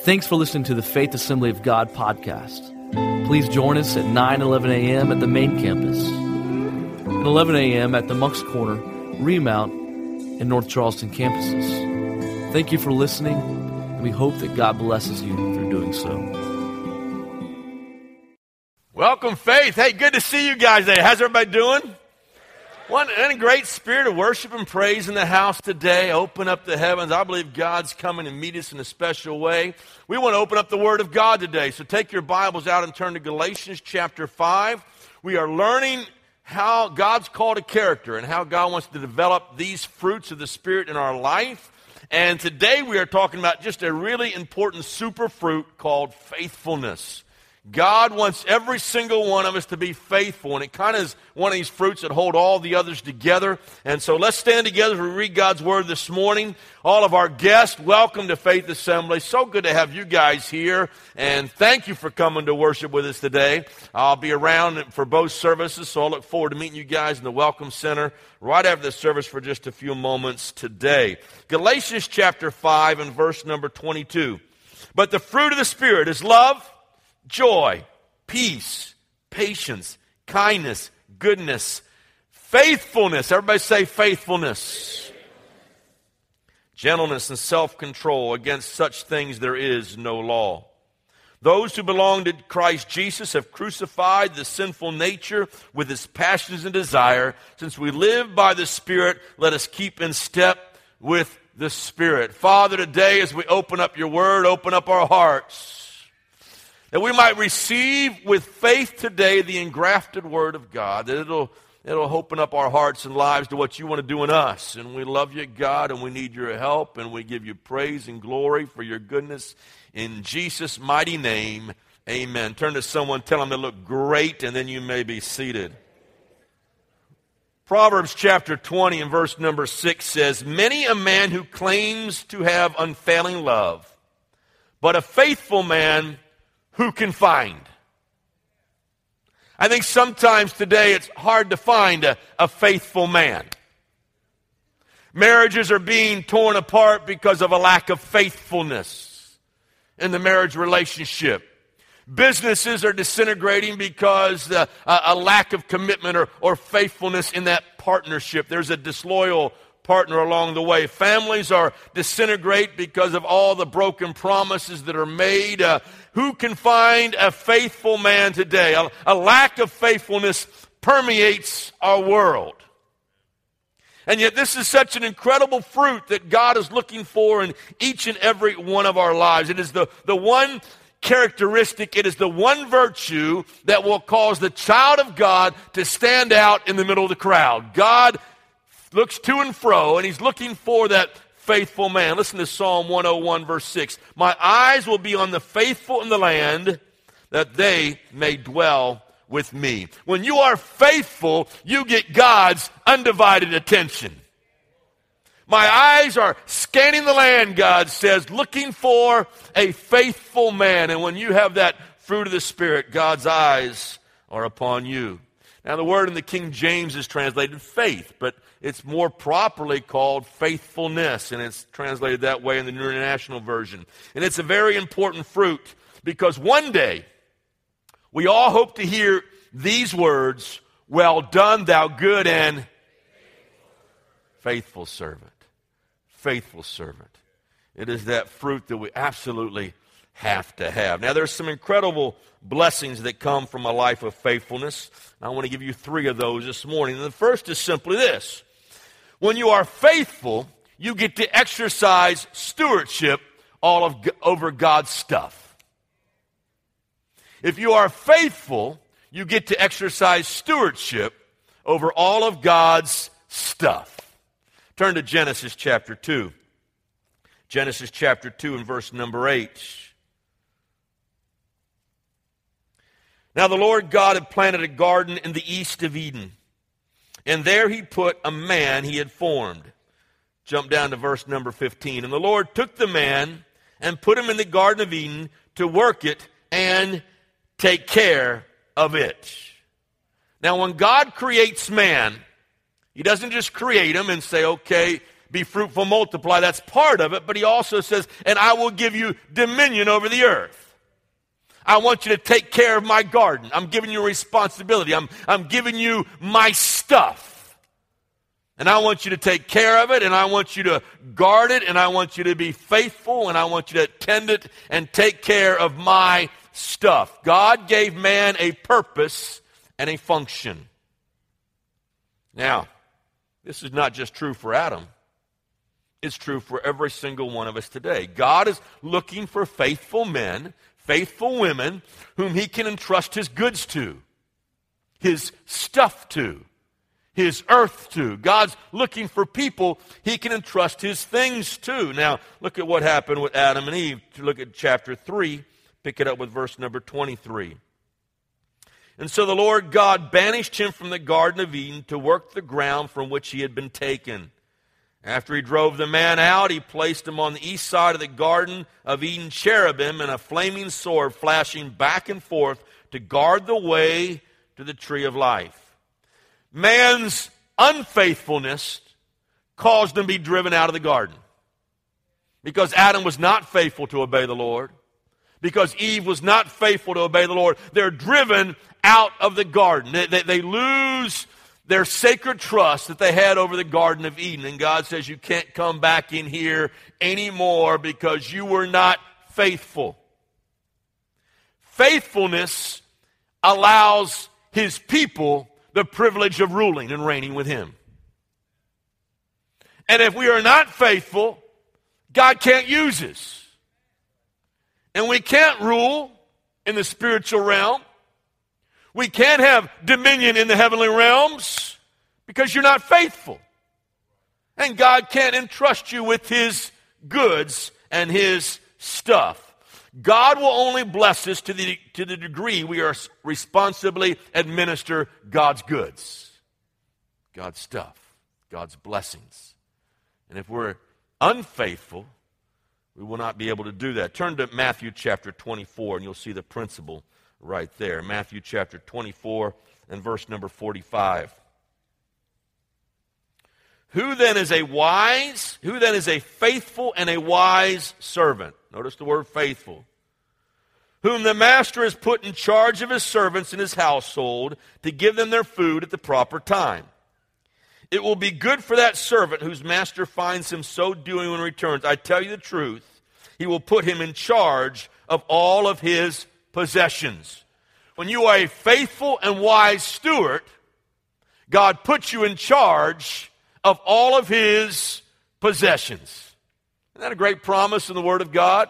Thanks for listening to the Faith Assembly of God podcast. Please join us at 9 11 a.m. at the main campus, and 11 a.m. at the Moncks Corner, Remount, and North Charleston campuses. Thank you for listening, and we hope that God blesses you through doing so. Welcome, Faith. Hey, good to see you guys today. How's everybody doing? One a great spirit of worship and praise in the house today. Open up the heavens. I believe God's coming to meet us in a special way. We want to open up the Word of God today. So take your Bibles out and turn to Galatians chapter 5. We are learning how God's called a character and how God wants to develop these fruits of the Spirit in our life. And today we are talking about just a really important super fruit called faithfulness. God wants every single one of us to be faithful, and it kind of is one of these fruits that hold all the others together. And so let's stand together as we read God's Word this morning. All of our guests, welcome to Faith Assembly. So good to have you guys here, and thank you for coming to worship with us today. I'll be around for both services, so I look forward to meeting you guys in the Welcome Center right after the service for just a few moments today. Galatians chapter 5 and verse number 22. But the fruit of the Spirit is love joy, peace, patience, kindness, goodness, faithfulness. Everybody say faithfulness. Gentleness and self control. Against such things there is no law. Those who belong to Christ Jesus have crucified the sinful nature with its passions and desire. Since we live by the Spirit, let us keep in step with the Spirit. Father, today as we open up your word, open up our hearts that we might receive with faith today the engrafted word of God, that it'll, it'll open up our hearts and lives to what you want to do in us. And we love you, God, and we need your help, and we give you praise and glory for your goodness. In Jesus' mighty name, amen. Turn to someone, tell them they look great, and then you may be seated. Proverbs chapter 20 and verse number 6 says, Many a man who claims to have unfailing love, but a faithful man who can find? I think sometimes today it's hard to find a, a faithful man. Marriages are being torn apart because of a lack of faithfulness in the marriage relationship. Businesses are disintegrating because uh, a lack of commitment or, or faithfulness in that partnership. There's a disloyal partner along the way. Families are disintegrate because of all the broken promises that are made. Uh, who can find a faithful man today? A, a lack of faithfulness permeates our world. And yet, this is such an incredible fruit that God is looking for in each and every one of our lives. It is the, the one characteristic, it is the one virtue that will cause the child of God to stand out in the middle of the crowd. God looks to and fro, and he's looking for that faithful man. Listen to Psalm 101, verse 6. My eyes will be on the faithful in the land, that they may dwell with me. When you are faithful, you get God's undivided attention. My eyes are scanning the land, God says, looking for a faithful man. And when you have that fruit of the Spirit, God's eyes are upon you. Now, the word in the King James is translated faith, but it's more properly called faithfulness, and it's translated that way in the New International Version. And it's a very important fruit because one day we all hope to hear these words Well done, thou good and faithful servant. Faithful servant. It is that fruit that we absolutely have to have. Now, there's some incredible blessings that come from a life of faithfulness. I want to give you three of those this morning. And the first is simply this when you are faithful, you get to exercise stewardship all of, over God's stuff. If you are faithful, you get to exercise stewardship over all of God's stuff. Turn to Genesis chapter 2. Genesis chapter 2 and verse number 8. Now the Lord God had planted a garden in the east of Eden and there he put a man he had formed. Jump down to verse number 15. And the Lord took the man and put him in the Garden of Eden to work it and take care of it. Now, when God creates man, he doesn't just create him and say, okay, be fruitful, multiply. That's part of it. But he also says, and I will give you dominion over the earth. I want you to take care of my garden. I'm giving you responsibility. I'm, I'm giving you my stuff. And I want you to take care of it, and I want you to guard it, and I want you to be faithful, and I want you to tend it and take care of my stuff. God gave man a purpose and a function. Now, this is not just true for Adam, it's true for every single one of us today. God is looking for faithful men, faithful women, whom he can entrust his goods to, his stuff to his earth to. God's looking for people he can entrust his things to. Now, look at what happened with Adam and Eve. Look at chapter 3, pick it up with verse number 23. And so the Lord God banished him from the Garden of Eden to work the ground from which he had been taken. After he drove the man out, he placed him on the east side of the Garden of Eden cherubim and a flaming sword flashing back and forth to guard the way to the tree of life man's unfaithfulness caused him to be driven out of the garden. Because Adam was not faithful to obey the Lord, because Eve was not faithful to obey the Lord, they're driven out of the garden. They, they, they lose their sacred trust that they had over the Garden of Eden. And God says, You can't come back in here anymore because you were not faithful. Faithfulness allows his people the privilege of ruling and reigning with Him. And if we are not faithful, God can't use us. And we can't rule in the spiritual realm. We can't have dominion in the heavenly realms because you're not faithful. And God can't entrust you with His goods and His stuff. God will only bless us to the, to the degree we are responsibly administer God's goods, God's stuff, God's blessings. And if we're unfaithful, we will not be able to do that. Turn to Matthew chapter 24, and you'll see the principle right there. Matthew chapter 24 and verse number 45. Who then is a wise, who then is a faithful and a wise servant? Notice the word faithful. Whom the master has put in charge of his servants in his household to give them their food at the proper time. It will be good for that servant whose master finds him so doing when he returns. I tell you the truth, he will put him in charge of all of his possessions. When you are a faithful and wise steward, God puts you in charge of all of his possessions. Isn't that a great promise in the Word of God?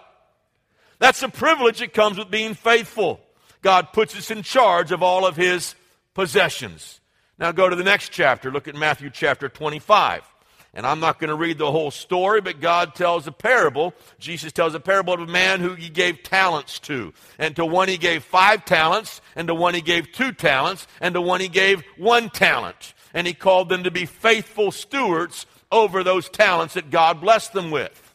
That's a privilege that comes with being faithful. God puts us in charge of all of his possessions. Now go to the next chapter. Look at Matthew chapter 25. And I'm not going to read the whole story, but God tells a parable. Jesus tells a parable of a man who he gave talents to. And to one he gave five talents, and to one he gave two talents, and to one he gave one talent. And he called them to be faithful stewards over those talents that God blessed them with.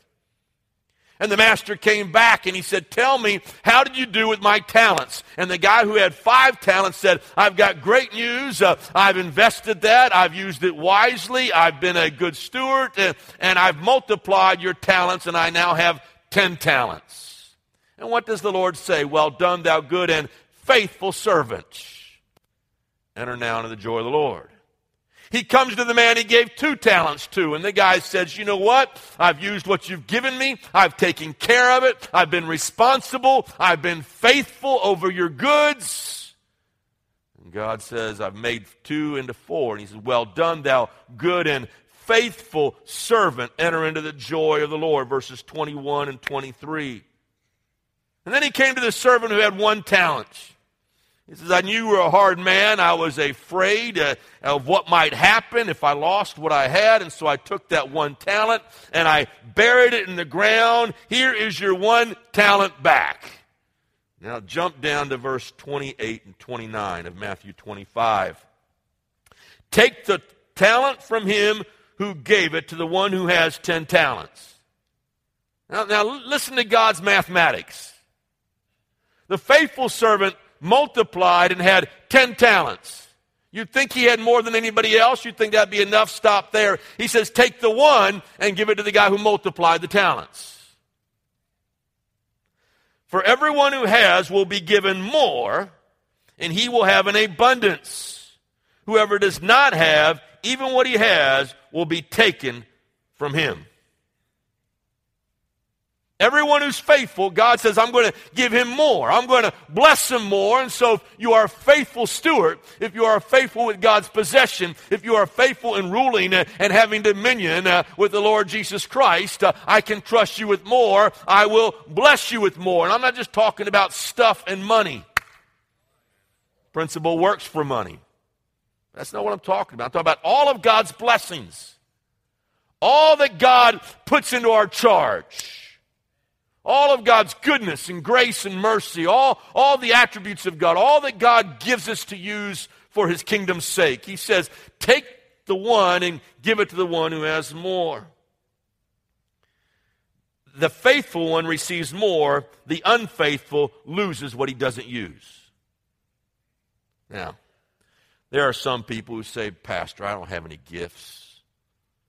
And the master came back and he said, Tell me, how did you do with my talents? And the guy who had five talents said, I've got great news. Uh, I've invested that. I've used it wisely. I've been a good steward. And, and I've multiplied your talents, and I now have ten talents. And what does the Lord say? Well done, thou good and faithful servant. Enter now into the joy of the Lord. He comes to the man he gave two talents to, and the guy says, You know what? I've used what you've given me. I've taken care of it. I've been responsible. I've been faithful over your goods. And God says, I've made two into four. And he says, Well done, thou good and faithful servant. Enter into the joy of the Lord. Verses 21 and 23. And then he came to the servant who had one talent. He says, I knew you were a hard man. I was afraid uh, of what might happen if I lost what I had. And so I took that one talent and I buried it in the ground. Here is your one talent back. Now jump down to verse 28 and 29 of Matthew 25. Take the talent from him who gave it to the one who has 10 talents. Now, now listen to God's mathematics. The faithful servant multiplied and had 10 talents. You'd think he had more than anybody else. You'd think that'd be enough. Stop there. He says, Take the one and give it to the guy who multiplied the talents. For everyone who has will be given more, and he will have an abundance. Whoever does not have, even what he has, will be taken from him. Everyone who's faithful, God says, I'm going to give him more. I'm going to bless him more. And so, if you are a faithful steward, if you are faithful with God's possession, if you are faithful in ruling and having dominion uh, with the Lord Jesus Christ, uh, I can trust you with more. I will bless you with more. And I'm not just talking about stuff and money. Principle works for money. That's not what I'm talking about. I'm talking about all of God's blessings, all that God puts into our charge all of God's goodness and grace and mercy, all, all the attributes of God, all that God gives us to use for his kingdom's sake. He says, take the one and give it to the one who has more. The faithful one receives more, the unfaithful loses what he doesn't use. Now, there are some people who say, Pastor, I don't have any gifts.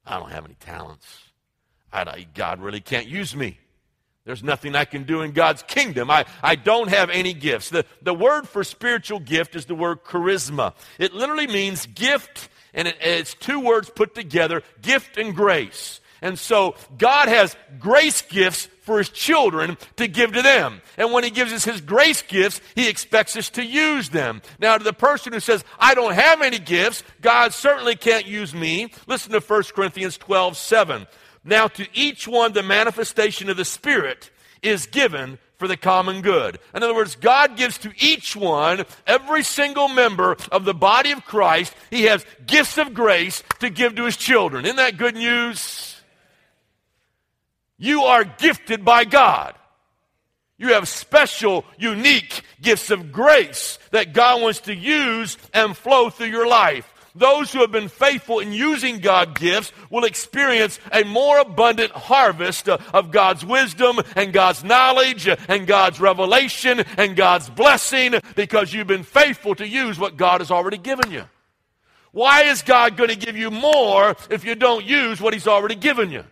I don't have any talents. God really can't use me. There's nothing I can do in God's kingdom. I, I don't have any gifts. The, the word for spiritual gift is the word charisma. It literally means gift, and it, it's two words put together gift and grace. And so God has grace gifts for his children to give to them. And when he gives us his grace gifts, he expects us to use them. Now, to the person who says, I don't have any gifts, God certainly can't use me, listen to 1 Corinthians 12 7. Now, to each one, the manifestation of the Spirit is given for the common good. In other words, God gives to each one, every single member of the body of Christ, He has gifts of grace to give to His children. Isn't that good news? You are gifted by God. You have special, unique gifts of grace that God wants to use and flow through your life those who have been faithful in using God's gifts will experience a more abundant harvest uh, of God's wisdom and God's knowledge and God's revelation and God's blessing because you've been faithful to use what God has already given you. Why is God going to give you more if you don't use what He's already given you?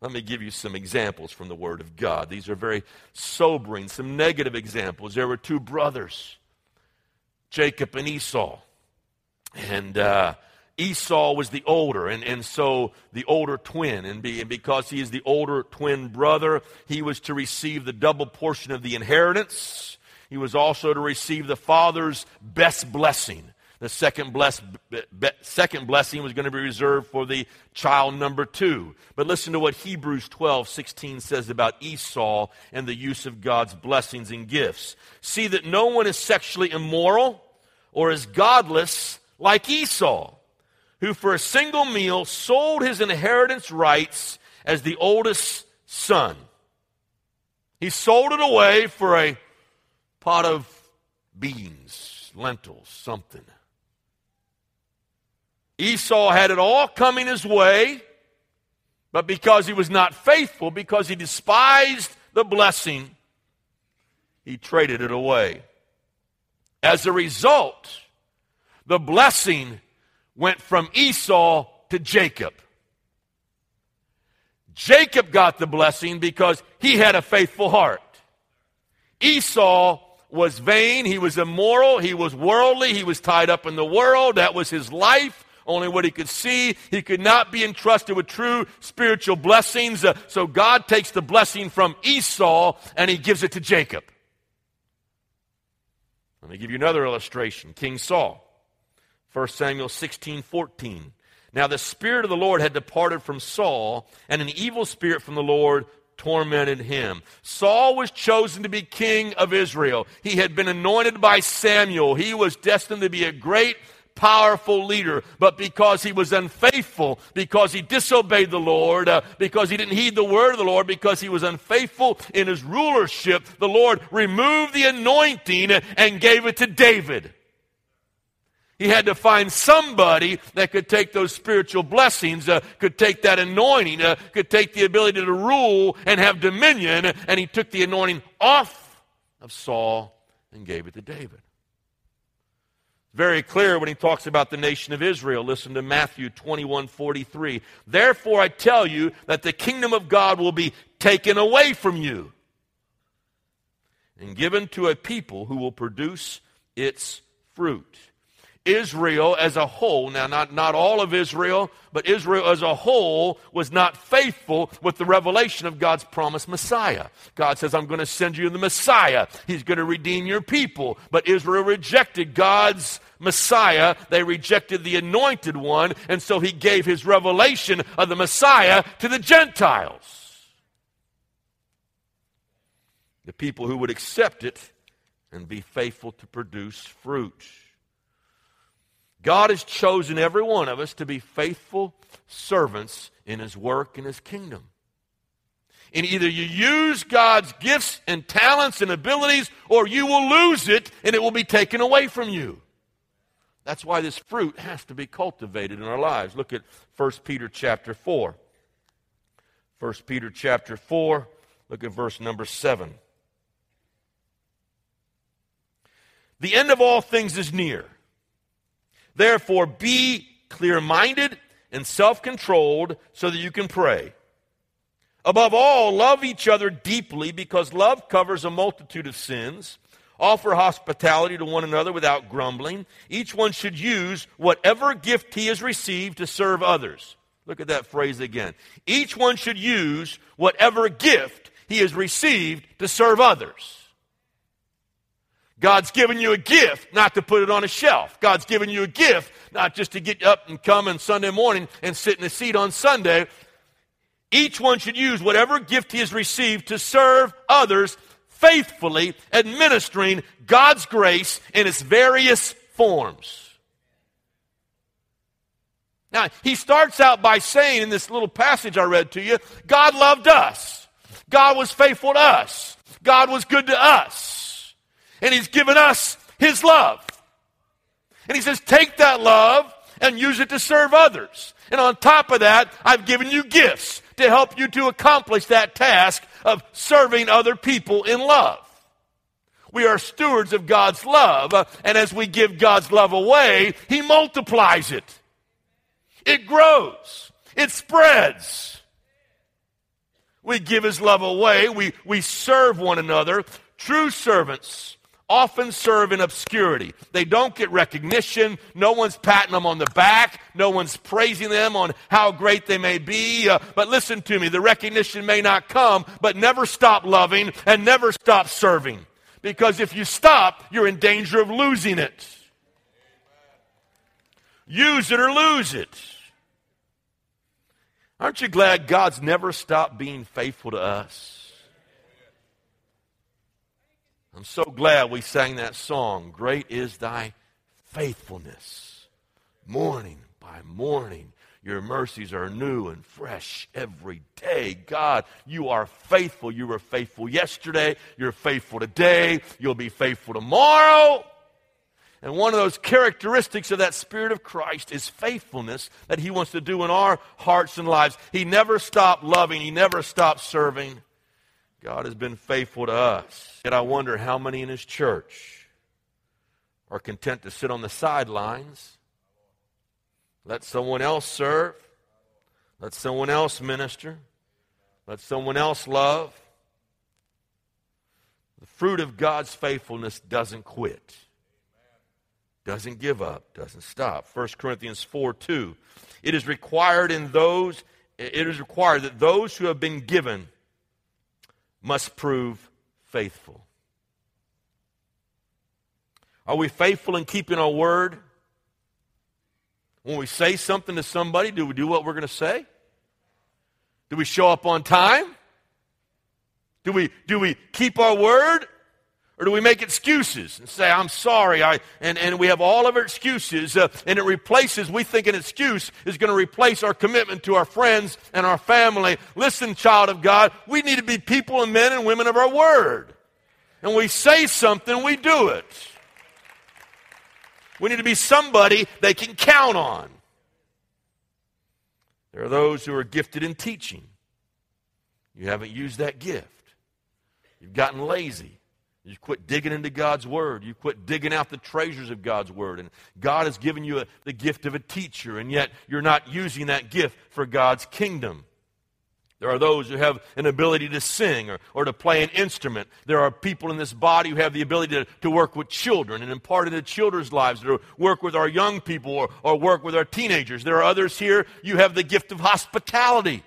Let me give you some examples from the Word of God. These are very sobering, some negative examples. There were two brothers Jacob and Esau. And uh, Esau was the older, and, and so the older twin. And, be, and because he is the older twin brother, he was to receive the double portion of the inheritance. He was also to receive the father's best blessing. The second, bless, second blessing was going to be reserved for the child number two. But listen to what Hebrews 12, 16 says about Esau and the use of God's blessings and gifts. See that no one is sexually immoral or is godless like Esau, who for a single meal sold his inheritance rights as the oldest son. He sold it away for a pot of beans, lentils, something. Esau had it all coming his way, but because he was not faithful, because he despised the blessing, he traded it away. As a result, the blessing went from Esau to Jacob. Jacob got the blessing because he had a faithful heart. Esau was vain, he was immoral, he was worldly, he was tied up in the world, that was his life only what he could see. He could not be entrusted with true spiritual blessings. Uh, so God takes the blessing from Esau and he gives it to Jacob. Let me give you another illustration King Saul, 1 Samuel 16 14. Now the Spirit of the Lord had departed from Saul, and an evil spirit from the Lord tormented him. Saul was chosen to be king of Israel. He had been anointed by Samuel. He was destined to be a great powerful leader, but because he was unfaithful, because he disobeyed the Lord, uh, because he didn't heed the word of the Lord, because he was unfaithful in his rulership, the Lord removed the anointing and gave it to David. He had to find somebody that could take those spiritual blessings, uh, could take that anointing, uh, could take the ability to rule and have dominion, and he took the anointing off of Saul and gave it to David. Very clear when he talks about the nation of Israel. Listen to Matthew 21 43. Therefore, I tell you that the kingdom of God will be taken away from you and given to a people who will produce its fruit. Israel as a whole, now not, not all of Israel, but Israel as a whole was not faithful with the revelation of God's promised Messiah. God says, I'm going to send you the Messiah. He's going to redeem your people. But Israel rejected God's Messiah. They rejected the anointed one, and so he gave his revelation of the Messiah to the Gentiles. The people who would accept it and be faithful to produce fruit. God has chosen every one of us to be faithful servants in His work and His kingdom. And either you use God's gifts and talents and abilities, or you will lose it and it will be taken away from you. That's why this fruit has to be cultivated in our lives. Look at 1 Peter chapter 4. 1 Peter chapter 4, look at verse number 7. The end of all things is near. Therefore, be clear minded and self controlled so that you can pray. Above all, love each other deeply because love covers a multitude of sins. Offer hospitality to one another without grumbling. Each one should use whatever gift he has received to serve others. Look at that phrase again. Each one should use whatever gift he has received to serve others. God's given you a gift not to put it on a shelf. God's given you a gift not just to get up and come on Sunday morning and sit in a seat on Sunday. Each one should use whatever gift he has received to serve others faithfully, administering God's grace in its various forms. Now, he starts out by saying in this little passage I read to you God loved us, God was faithful to us, God was good to us and He's given us His love. And He says, take that love and use it to serve others. And on top of that, I've given you gifts to help you to accomplish that task of serving other people in love. We are stewards of God's love, uh, and as we give God's love away, He multiplies it. It grows. It spreads. We give His love away. We, we serve one another. True servants often serve in obscurity. They don't get recognition. No one's patting them on the back. No one's praising them on how great they may be. Uh, but listen to me, the recognition may not come, but never stop loving and never stop serving. Because if you stop, you're in danger of losing it. Use it or lose it. Aren't you glad God's never stopped being faithful to us? I'm so glad we sang that song. Great is thy faithfulness. Morning by morning, your mercies are new and fresh every day. God, you are faithful. You were faithful yesterday. You're faithful today. You'll be faithful tomorrow. And one of those characteristics of that Spirit of Christ is faithfulness that He wants to do in our hearts and lives. He never stopped loving, He never stopped serving. God has been faithful to us. Yet I wonder how many in His church are content to sit on the sidelines, let someone else serve, let someone else minister, let someone else love. The fruit of God's faithfulness doesn't quit, doesn't give up, doesn't stop. 1 Corinthians 4 2. It is required in those, it is required that those who have been given must prove faithful. Are we faithful in keeping our word? When we say something to somebody, do we do what we're going to say? Do we show up on time? Do we, do we keep our word? Or do we make excuses and say, I'm sorry, I, and, and we have all of our excuses, uh, and it replaces, we think an excuse is going to replace our commitment to our friends and our family. Listen, child of God, we need to be people and men and women of our word. And we say something, we do it. We need to be somebody they can count on. There are those who are gifted in teaching. You haven't used that gift. You've gotten lazy. You quit digging into God's Word. You quit digging out the treasures of God's Word. And God has given you a, the gift of a teacher, and yet you're not using that gift for God's kingdom. There are those who have an ability to sing or, or to play an instrument. There are people in this body who have the ability to, to work with children and impart into children's lives, to work with our young people or, or work with our teenagers. There are others here, you have the gift of hospitality.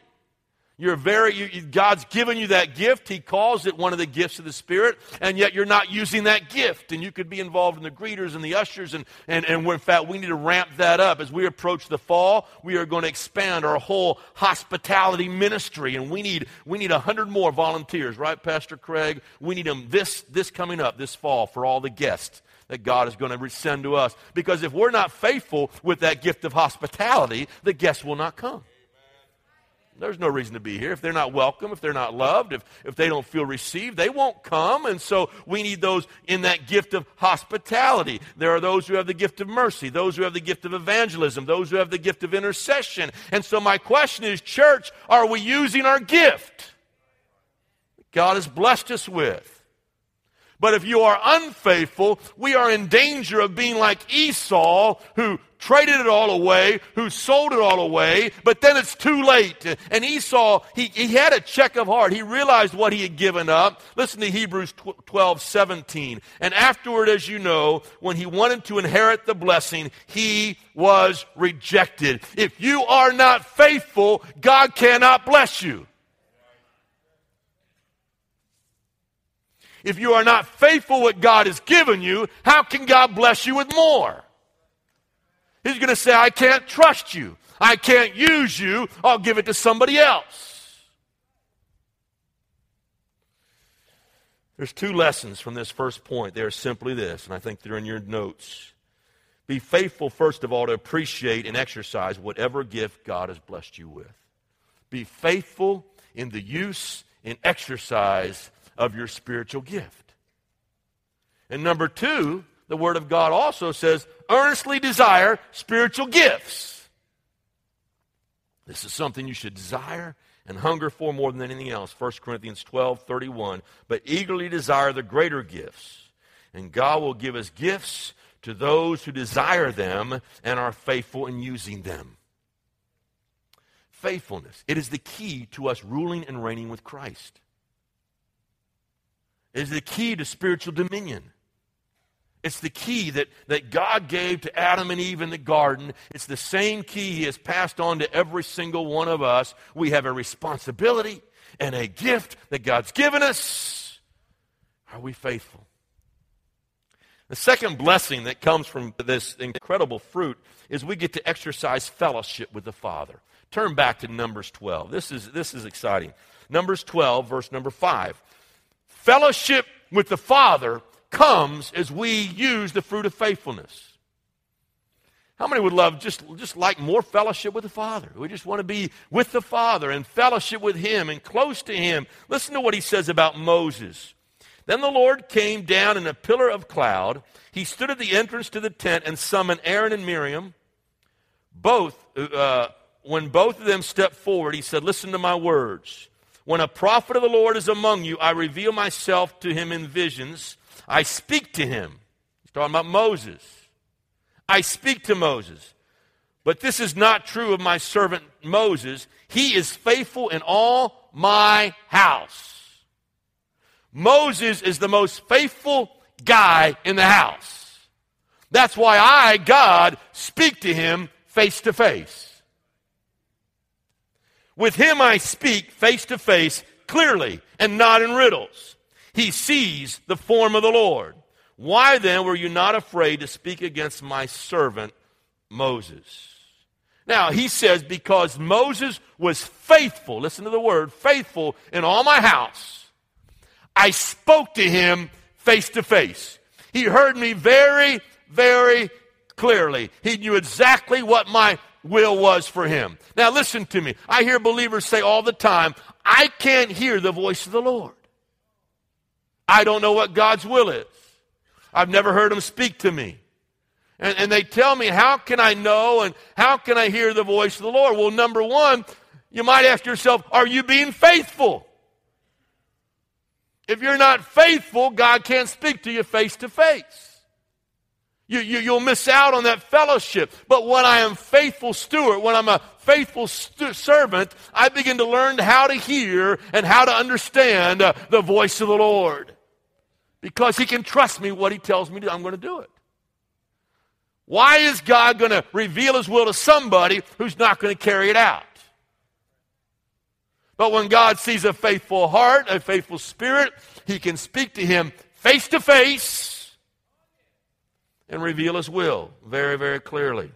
You're very, you, God's given you that gift. He calls it one of the gifts of the Spirit, and yet you're not using that gift. And you could be involved in the greeters and the ushers, and, and, and in fact, we need to ramp that up. As we approach the fall, we are going to expand our whole hospitality ministry, and we need, we need 100 more volunteers, right, Pastor Craig? We need them this, this coming up this fall for all the guests that God is going to send to us. Because if we're not faithful with that gift of hospitality, the guests will not come. There's no reason to be here. If they're not welcome, if they're not loved, if, if they don't feel received, they won't come. And so we need those in that gift of hospitality. There are those who have the gift of mercy, those who have the gift of evangelism, those who have the gift of intercession. And so my question is, church, are we using our gift? that God has blessed us with. But if you are unfaithful, we are in danger of being like Esau, who traded it all away, who sold it all away, but then it's too late. And Esau, he, he had a check of heart. He realized what he had given up. Listen to Hebrews 12, 17. And afterward, as you know, when he wanted to inherit the blessing, he was rejected. If you are not faithful, God cannot bless you. If you are not faithful what God has given you, how can God bless you with more? He's going to say, I can't trust you. I can't use you. I'll give it to somebody else. There's two lessons from this first point. They are simply this, and I think they're in your notes. Be faithful, first of all, to appreciate and exercise whatever gift God has blessed you with. Be faithful in the use and exercise of your spiritual gift. And number two, the Word of God also says, earnestly desire spiritual gifts. This is something you should desire and hunger for more than anything else. 1 Corinthians 12 31. But eagerly desire the greater gifts. And God will give us gifts to those who desire them and are faithful in using them. Faithfulness. It is the key to us ruling and reigning with Christ It is the key to spiritual dominion. It's the key that, that God gave to Adam and Eve in the garden. It's the same key He has passed on to every single one of us. We have a responsibility and a gift that God's given us. Are we faithful? The second blessing that comes from this incredible fruit is we get to exercise fellowship with the Father. Turn back to Numbers 12. This is, this is exciting. Numbers 12, verse number 5. Fellowship with the Father comes as we use the fruit of faithfulness. How many would love just, just like more fellowship with the Father? We just want to be with the Father and fellowship with Him and close to Him. Listen to what He says about Moses. Then the Lord came down in a pillar of cloud. He stood at the entrance to the tent and summoned Aaron and Miriam. Both, uh, when both of them stepped forward, he said, Listen to my words. When a prophet of the Lord is among you, I reveal myself to him in visions. I speak to him. He's talking about Moses. I speak to Moses. But this is not true of my servant Moses. He is faithful in all my house. Moses is the most faithful guy in the house. That's why I, God, speak to him face to face. With him I speak face to face, clearly, and not in riddles. He sees the form of the Lord. Why then were you not afraid to speak against my servant Moses? Now, he says, because Moses was faithful, listen to the word, faithful in all my house, I spoke to him face to face. He heard me very, very clearly. He knew exactly what my will was for him. Now, listen to me. I hear believers say all the time, I can't hear the voice of the Lord. I don't know what God's will is. I've never heard him speak to me. And, and they tell me, how can I know and how can I hear the voice of the Lord? Well, number one, you might ask yourself, are you being faithful? If you're not faithful, God can't speak to you face to face. You, you, you'll miss out on that fellowship. But when I am faithful steward, when I'm a faithful stu- servant, I begin to learn how to hear and how to understand uh, the voice of the Lord. Because He can trust me what He tells me to, I'm going to do it. Why is God going to reveal His will to somebody who's not going to carry it out? But when God sees a faithful heart, a faithful spirit, He can speak to him face to face and reveal his will very, very clearly.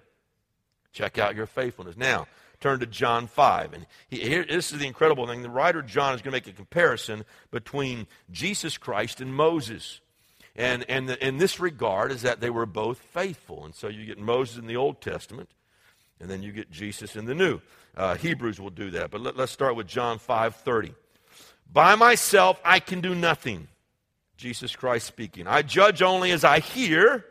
Check out your faithfulness. Now, turn to John 5. And he, here, this is the incredible thing. The writer John is going to make a comparison between Jesus Christ and Moses. And, and the, in this regard is that they were both faithful. And so you get Moses in the Old Testament, and then you get Jesus in the New. Uh, Hebrews will do that. But let, let's start with John 5 30. By myself I can do nothing. Jesus Christ speaking. I judge only as I hear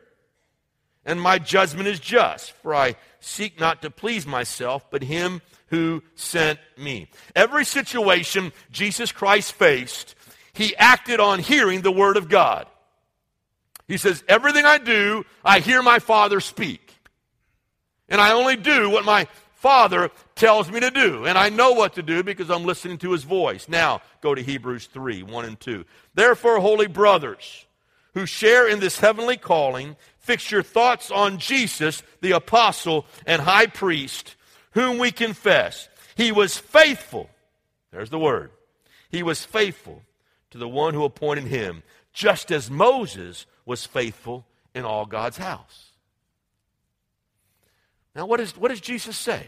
and my judgment is just, for I seek not to please myself, but him who sent me. Every situation Jesus Christ faced, he acted on hearing the word of God. He says, Everything I do, I hear my Father speak. And I only do what my Father tells me to do. And I know what to do because I'm listening to his voice. Now, go to Hebrews 3 1 and 2. Therefore, holy brothers, who share in this heavenly calling, fix your thoughts on Jesus, the apostle and high priest, whom we confess. He was faithful. There's the word. He was faithful to the one who appointed him, just as Moses was faithful in all God's house. Now, what, is, what does Jesus say?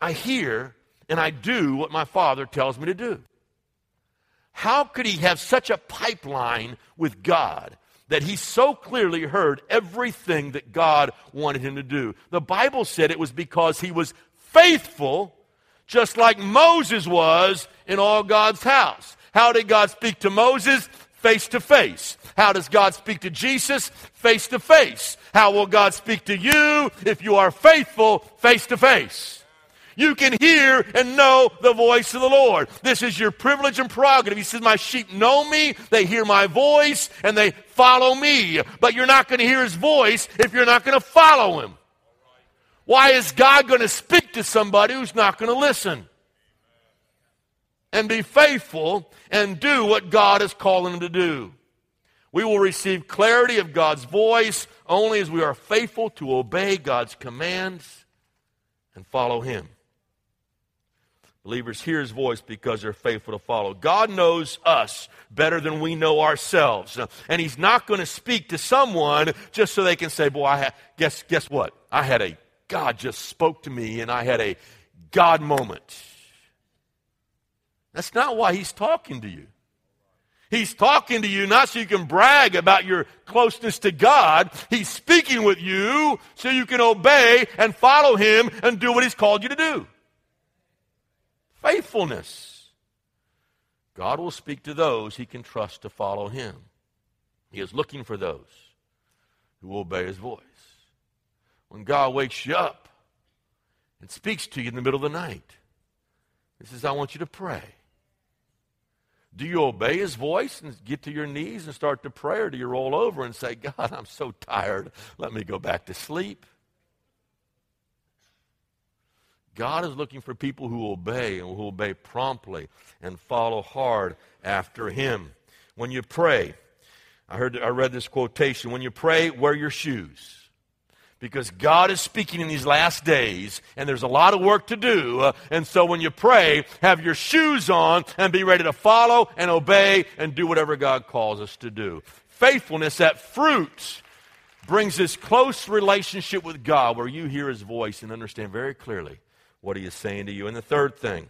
I hear and I do what my Father tells me to do. How could he have such a pipeline with God that he so clearly heard everything that God wanted him to do. The Bible said it was because he was faithful, just like Moses was in all God's house. How did God speak to Moses? Face to face. How does God speak to Jesus? Face to face. How will God speak to you if you are faithful face to face? You can hear and know the voice of the Lord. This is your privilege and prerogative. He says, My sheep know me, they hear my voice, and they follow me. But you're not going to hear his voice if you're not going to follow him. Why is God going to speak to somebody who's not going to listen? And be faithful and do what God is calling him to do. We will receive clarity of God's voice only as we are faithful to obey God's commands and follow Him. Believers hear his voice because they're faithful to follow. God knows us better than we know ourselves. And he's not going to speak to someone just so they can say, boy, I ha- guess, guess what? I had a, God just spoke to me and I had a God moment. That's not why he's talking to you. He's talking to you not so you can brag about your closeness to God. He's speaking with you so you can obey and follow him and do what he's called you to do faithfulness. God will speak to those he can trust to follow him. He is looking for those who obey his voice. When God wakes you up and speaks to you in the middle of the night, he says, I want you to pray. Do you obey his voice and get to your knees and start to pray, or do you roll over and say, God, I'm so tired, let me go back to sleep? God is looking for people who obey and who obey promptly and follow hard after Him. When you pray, I heard I read this quotation. When you pray, wear your shoes. Because God is speaking in these last days, and there's a lot of work to do. Uh, and so when you pray, have your shoes on and be ready to follow and obey and do whatever God calls us to do. Faithfulness, that fruit, brings this close relationship with God where you hear His voice and understand very clearly what he is saying to you. And the third thing,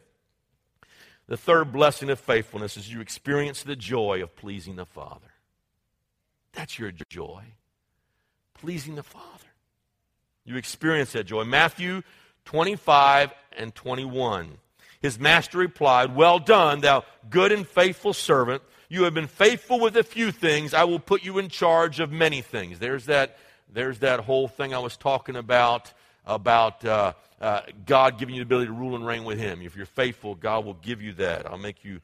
the third blessing of faithfulness is you experience the joy of pleasing the Father. That's your joy. Pleasing the Father. You experience that joy. Matthew 25 and 21. His master replied, Well done, thou good and faithful servant. You have been faithful with a few things. I will put you in charge of many things. There's that, there's that whole thing I was talking about, about uh, uh, God giving you the ability to rule and reign with Him. If you're faithful, God will give you that. I'll make you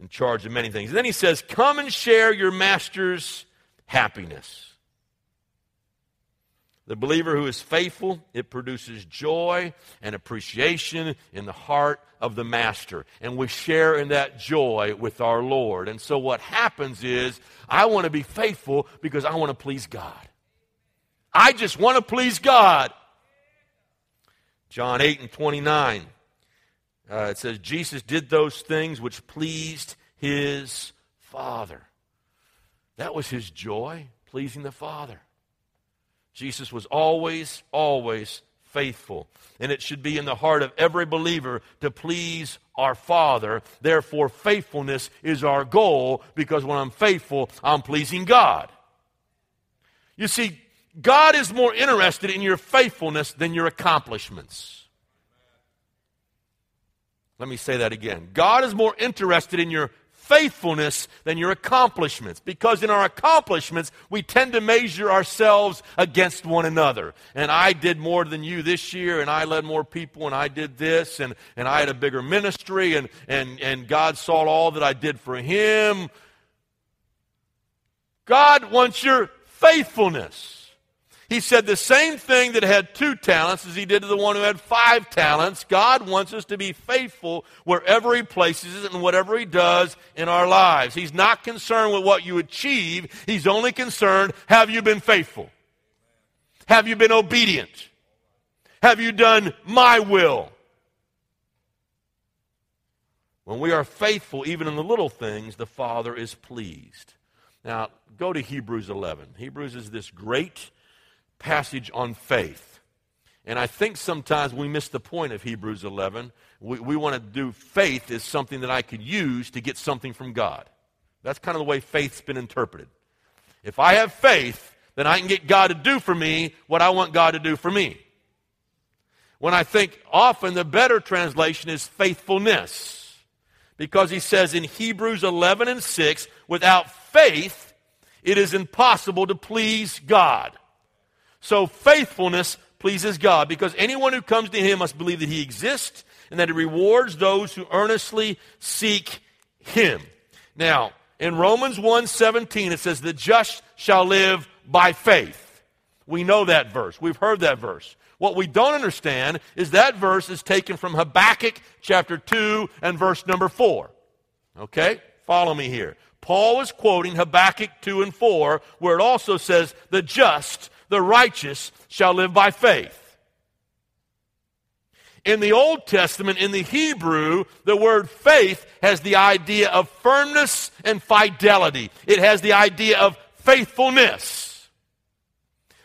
in charge of many things. And then he says, Come and share your master's happiness. The believer who is faithful, it produces joy and appreciation in the heart of the master. And we share in that joy with our Lord. And so what happens is, I want to be faithful because I want to please God. I just want to please God. John 8 and 29. Uh, it says, Jesus did those things which pleased his Father. That was his joy, pleasing the Father. Jesus was always, always faithful. And it should be in the heart of every believer to please our Father. Therefore, faithfulness is our goal because when I'm faithful, I'm pleasing God. You see, God is more interested in your faithfulness than your accomplishments. Let me say that again. God is more interested in your faithfulness than your accomplishments. Because in our accomplishments, we tend to measure ourselves against one another. And I did more than you this year, and I led more people, and I did this, and, and I had a bigger ministry, and, and, and God saw all that I did for Him. God wants your faithfulness. He said the same thing that had two talents as he did to the one who had five talents. God wants us to be faithful wherever he places us and whatever he does in our lives. He's not concerned with what you achieve. He's only concerned, have you been faithful? Have you been obedient? Have you done my will? When we are faithful, even in the little things, the Father is pleased. Now, go to Hebrews 11. Hebrews is this great passage on faith. And I think sometimes we miss the point of Hebrews 11. We, we want to do faith as something that I could use to get something from God. That's kind of the way faith's been interpreted. If I have faith, then I can get God to do for me what I want God to do for me. When I think often the better translation is faithfulness. Because he says in Hebrews 11 and 6, without faith, it is impossible to please God. So faithfulness pleases God because anyone who comes to him must believe that he exists and that he rewards those who earnestly seek him. Now, in Romans 1:17 it says the just shall live by faith. We know that verse. We've heard that verse. What we don't understand is that verse is taken from Habakkuk chapter 2 and verse number 4. Okay? Follow me here. Paul is quoting Habakkuk 2 and 4, where it also says, The just the righteous shall live by faith. In the Old Testament, in the Hebrew, the word faith has the idea of firmness and fidelity. It has the idea of faithfulness.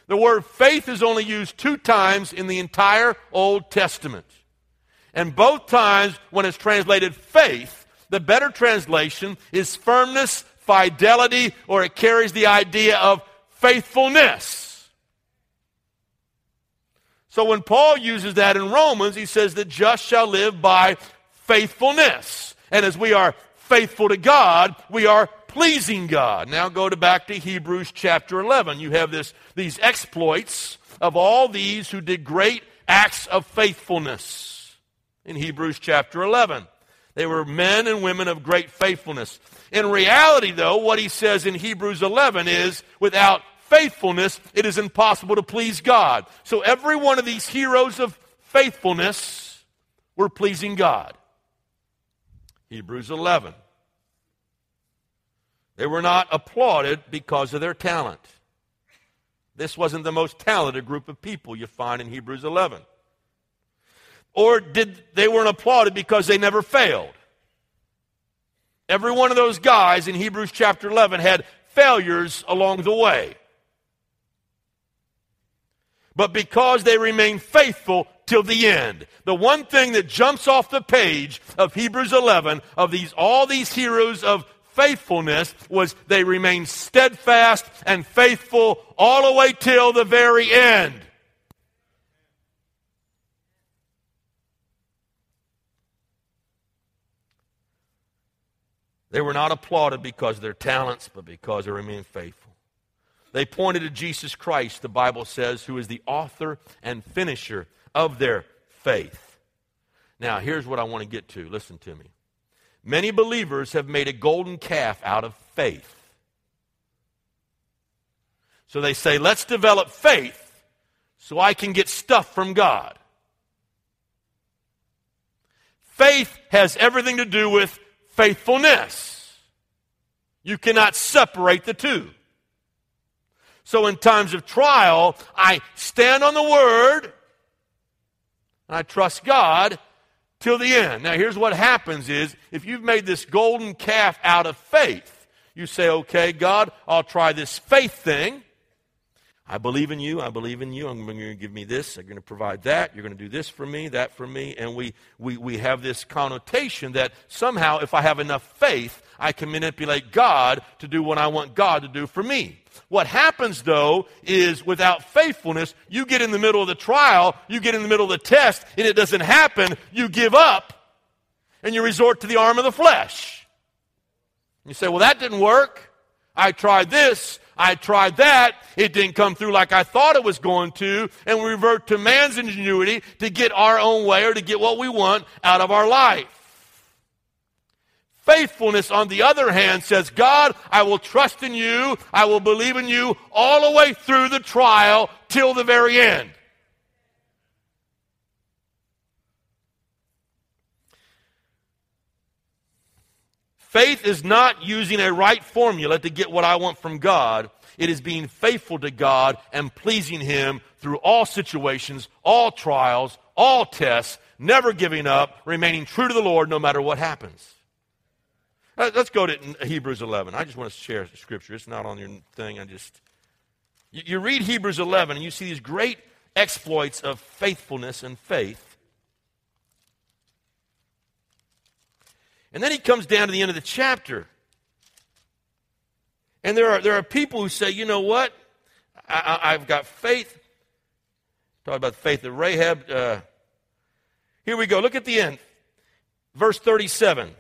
The word faith is only used two times in the entire Old Testament. And both times, when it's translated faith, the better translation is firmness, fidelity, or it carries the idea of faithfulness. So when Paul uses that in Romans, he says that just shall live by faithfulness. And as we are faithful to God, we are pleasing God. Now go to back to Hebrews chapter 11. You have this, these exploits of all these who did great acts of faithfulness in Hebrews chapter 11. They were men and women of great faithfulness. In reality, though, what he says in Hebrews 11 is without faithfulness, it is impossible to please God. So every one of these heroes of faithfulness were pleasing God. Hebrews 11. They were not applauded because of their talent. This wasn't the most talented group of people you find in Hebrews 11. Or did they weren't applauded because they never failed? Every one of those guys in Hebrews chapter 11 had failures along the way but because they remain faithful till the end. The one thing that jumps off the page of Hebrews 11 of these all these heroes of faithfulness was they remained steadfast and faithful all the way till the very end. They were not applauded because of their talents, but because they remained faithful. They pointed to Jesus Christ, the Bible says, who is the author and finisher of their faith. Now, here's what I want to get to. Listen to me. Many believers have made a golden calf out of faith. So they say, let's develop faith so I can get stuff from God. Faith has everything to do with faithfulness. You cannot separate the two. So in times of trial, I stand on the word and I trust God till the end. Now here's what happens is if you've made this golden calf out of faith, you say, okay, God, I'll try this faith thing. I believe in you. I believe in you. I'm going to give me this. I'm going to provide that. You're going to do this for me, that for me. And we, we, we have this connotation that somehow, if I have enough faith, I can manipulate God to do what I want God to do for me. What happens, though, is without faithfulness, you get in the middle of the trial, you get in the middle of the test, and it doesn't happen. You give up, and you resort to the arm of the flesh. You say, Well, that didn't work. I tried this. I tried that. It didn't come through like I thought it was going to. And we revert to man's ingenuity to get our own way or to get what we want out of our life. Faithfulness, on the other hand, says, God, I will trust in you. I will believe in you all the way through the trial till the very end. Faith is not using a right formula to get what I want from God. It is being faithful to God and pleasing Him through all situations, all trials, all tests, never giving up, remaining true to the Lord no matter what happens. Uh, let's go to Hebrews 11. I just want to share scripture. It's not on your thing. I just. You read Hebrews 11 and you see these great exploits of faithfulness and faith. And then he comes down to the end of the chapter. And there are, there are people who say, you know what? I, have got faith. Talk about the faith of Rahab. Uh, here we go. Look at the end. Verse 37.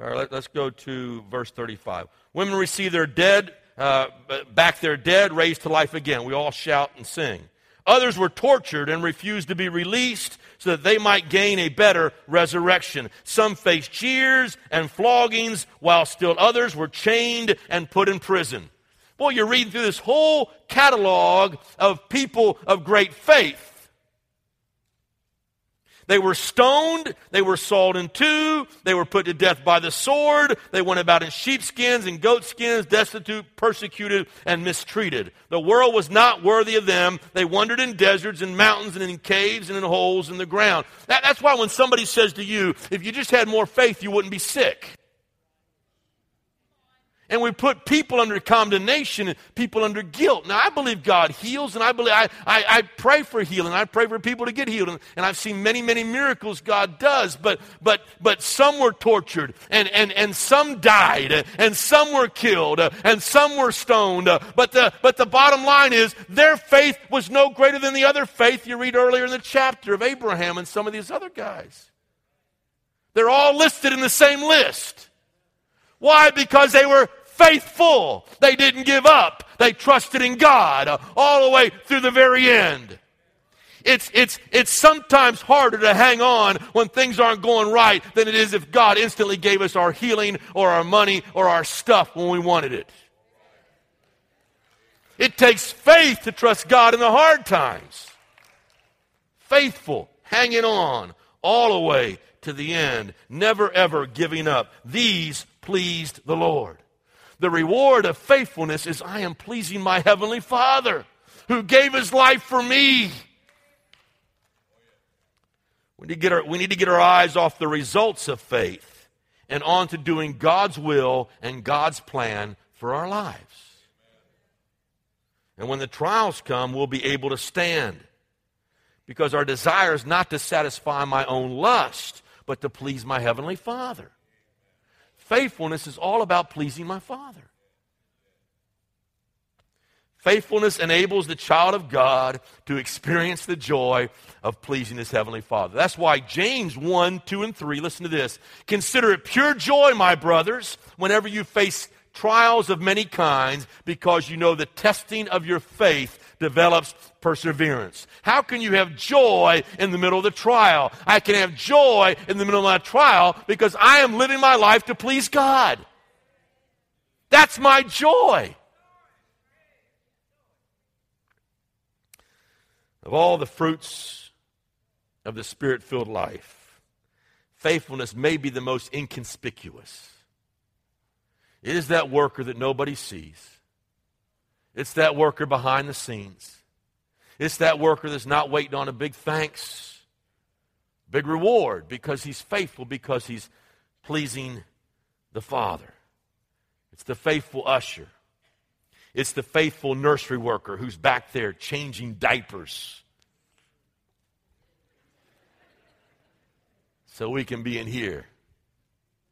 All right, let, us go to verse 35. Women receive their dead, uh, back their dead, raised to life again. We all shout and sing. Others were tortured and refused to be released so that they might gain a better resurrection. Some faced jeers and floggings, while still others were chained and put in prison. Boy, you're reading through this whole catalog of people of great faith. They were stoned. They were sawed in two. They were put to death by the sword. They went about in sheepskins and goatskins, destitute, persecuted, and mistreated. The world was not worthy of them. They wandered in deserts and mountains and in caves and in holes in the ground. That, that's why when somebody says to you, if you just had more faith, you wouldn't be sick and we put people under condemnation and people under guilt. Now, I believe God heals, and I believe I, I, I pray for healing. I pray for people to get healed, and, and, I've seen many, many miracles God does. But but but some were tortured, and and and some died, and some were killed, and some were stoned. But the but the bottom line is their faith was no greater than the other faith you read earlier in the chapter of Abraham and some of these other guys. They're all listed in the same list. Why? Because they were faithful. They didn't give up. They trusted in God all the way through the very end. It's, it's, it's sometimes harder to hang on when things aren't going right than it is if God instantly gave us our healing or our money or our stuff when we wanted it. It takes faith to trust God in the hard times. Faithful, hanging on all the way to the end, never ever giving up. These pleased the Lord. The reward of faithfulness is I am pleasing my heavenly Father who gave his life for me. We need, to get our, we need to get our eyes off the results of faith and on to doing God's will and God's plan for our lives. And when the trials come, we'll be able to stand because our desire is not to satisfy my own lust, but to please my Heavenly Father. Faithfulness is all about pleasing my Father. Faithfulness enables the child of God to experience the joy of pleasing his heavenly Father. That's why James 1, 2, and 3, listen to this. Consider it pure joy, my brothers, whenever you face trials of many kinds, because you know the testing of your faith develops perseverance. How can you have joy in the middle of the trial? I can have joy in the middle of my trial because I am living my life to please God. That's my joy. Of all the fruits of the spirit filled life, faithfulness may be the most inconspicuous. It is that worker that nobody sees. It's that worker behind the scenes. It's that worker that's not waiting on a big thanks, big reward, because he's faithful, because he's pleasing the Father. It's the faithful usher. It's the faithful nursery worker who's back there changing diapers. So we can be in here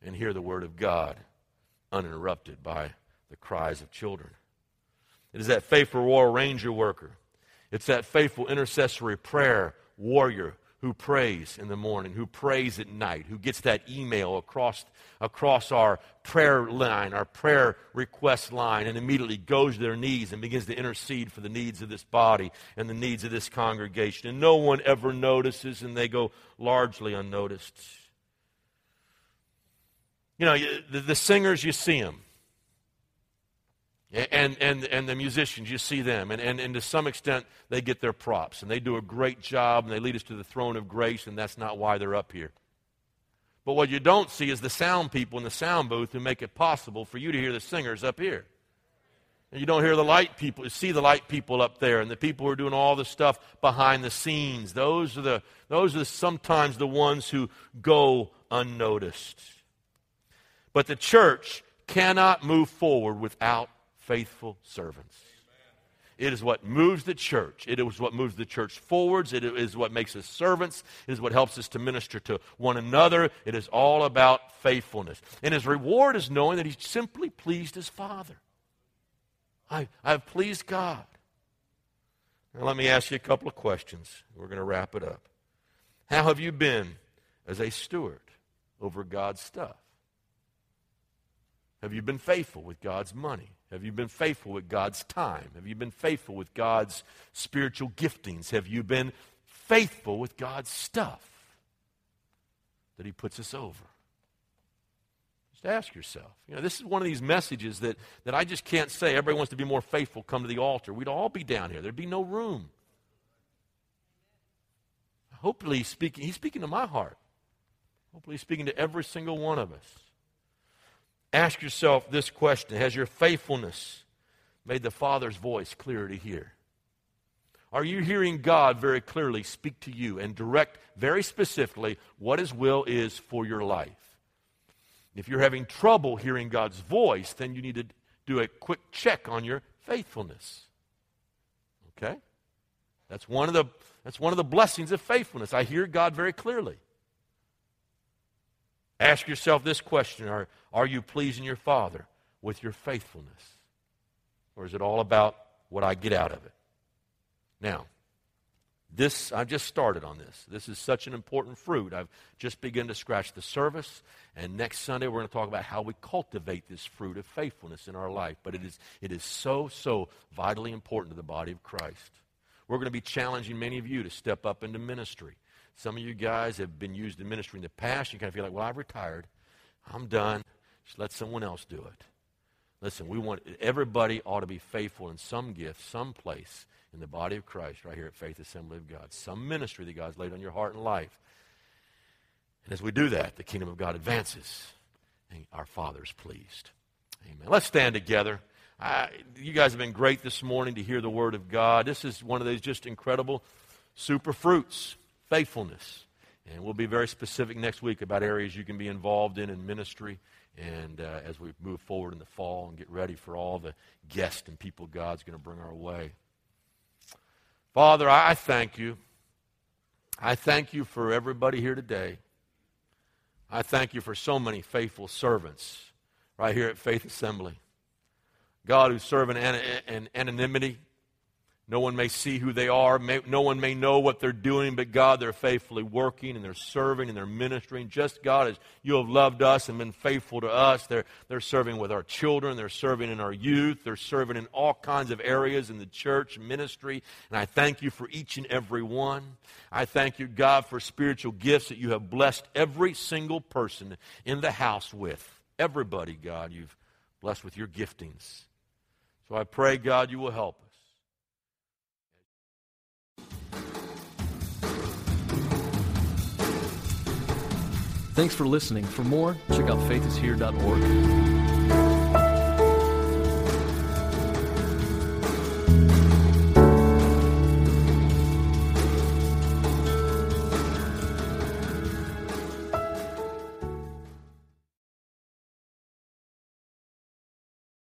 and hear the Word of God uninterrupted by the cries of children. It is that faithful Royal Ranger worker. It's that faithful intercessory prayer warrior who prays in the morning, who prays at night, who gets that email across, across our prayer line, our prayer request line, and immediately goes to their knees and begins to intercede for the needs of this body and the needs of this congregation. And no one ever notices, and they go largely unnoticed. You know, the, the singers, you see them. And, and, and the musicians, you see them. And, and, and to some extent, they get their props. And they do a great job, and they lead us to the throne of grace, and that's not why they're up here. But what you don't see is the sound people in the sound booth who make it possible for you to hear the singers up here. And you don't hear the light people, you see the light people up there, and the people who are doing all the stuff behind the scenes. Those are, the, those are sometimes the ones who go unnoticed. But the church cannot move forward without faithful servants. It is what moves the church. It is what moves the church forwards. It is what makes us servants. It is what helps us to minister to one another. It is all about faithfulness. And his reward is knowing that he simply pleased his Father. I, I've pleased God. Now, let me ask you a couple of questions. We're going to wrap it up. How have you been as a steward over God's stuff? Have you been faithful with God's money? Have you been faithful with God's time? Have you been faithful with God's spiritual giftings? Have you been faithful with God's stuff that He puts us over? Just ask yourself. You know, this is one of these messages that, that I just can't say. Everybody wants to be more faithful, come to the altar. We'd all be down here, there'd be no room. Hopefully, he's speaking, he's speaking to my heart. Hopefully, he's speaking to every single one of us. Ask yourself this question Has your faithfulness made the Father's voice clearer to hear? Are you hearing God very clearly speak to you and direct very specifically what His will is for your life? If you're having trouble hearing God's voice, then you need to do a quick check on your faithfulness. Okay? That's one of the, that's one of the blessings of faithfulness. I hear God very clearly. Ask yourself this question Are, are you pleasing your Father with your faithfulness? Or is it all about what I get out of it? Now, this, I've just started on this. This is such an important fruit. I've just begun to scratch the surface. And next Sunday, we're going to talk about how we cultivate this fruit of faithfulness in our life. But it is, it is so, so vitally important to the body of Christ. We're going to be challenging many of you to step up into ministry. Some of you guys have been used in ministry in the past. You kind of feel like, well, I've retired. I'm done. Just let someone else do it. Listen, we want everybody ought to be faithful in some gift, some place in the body of Christ, right here at Faith Assembly of God. Some ministry that God's laid on your heart and life. And as we do that, the kingdom of God advances, and our Father is pleased. Amen. Let's stand together. I, you guys have been great this morning to hear the Word of God. This is one of those just incredible super fruits faithfulness. And we'll be very specific next week about areas you can be involved in in ministry and uh, as we move forward in the fall and get ready for all the guests and people God's going to bring our way. Father, I thank you. I thank you for everybody here today. I thank you for so many faithful servants right here at Faith Assembly. God, who serve in, an- in anonymity, No one may see who they are. May, no one may know what they're doing, but God, they're faithfully working and they're serving and they're ministering. Just God, as you have loved us and been faithful to us, they're, they're serving with our children, they're serving in our youth, they're serving in all kinds of areas in the church ministry. And I thank you for each and every one. I thank you, God, for spiritual gifts that you have blessed every single person in the house with. Everybody, God, you've blessed with your giftings. So I pray, God, you will help Thanks for listening. For more, check out faithishere.org.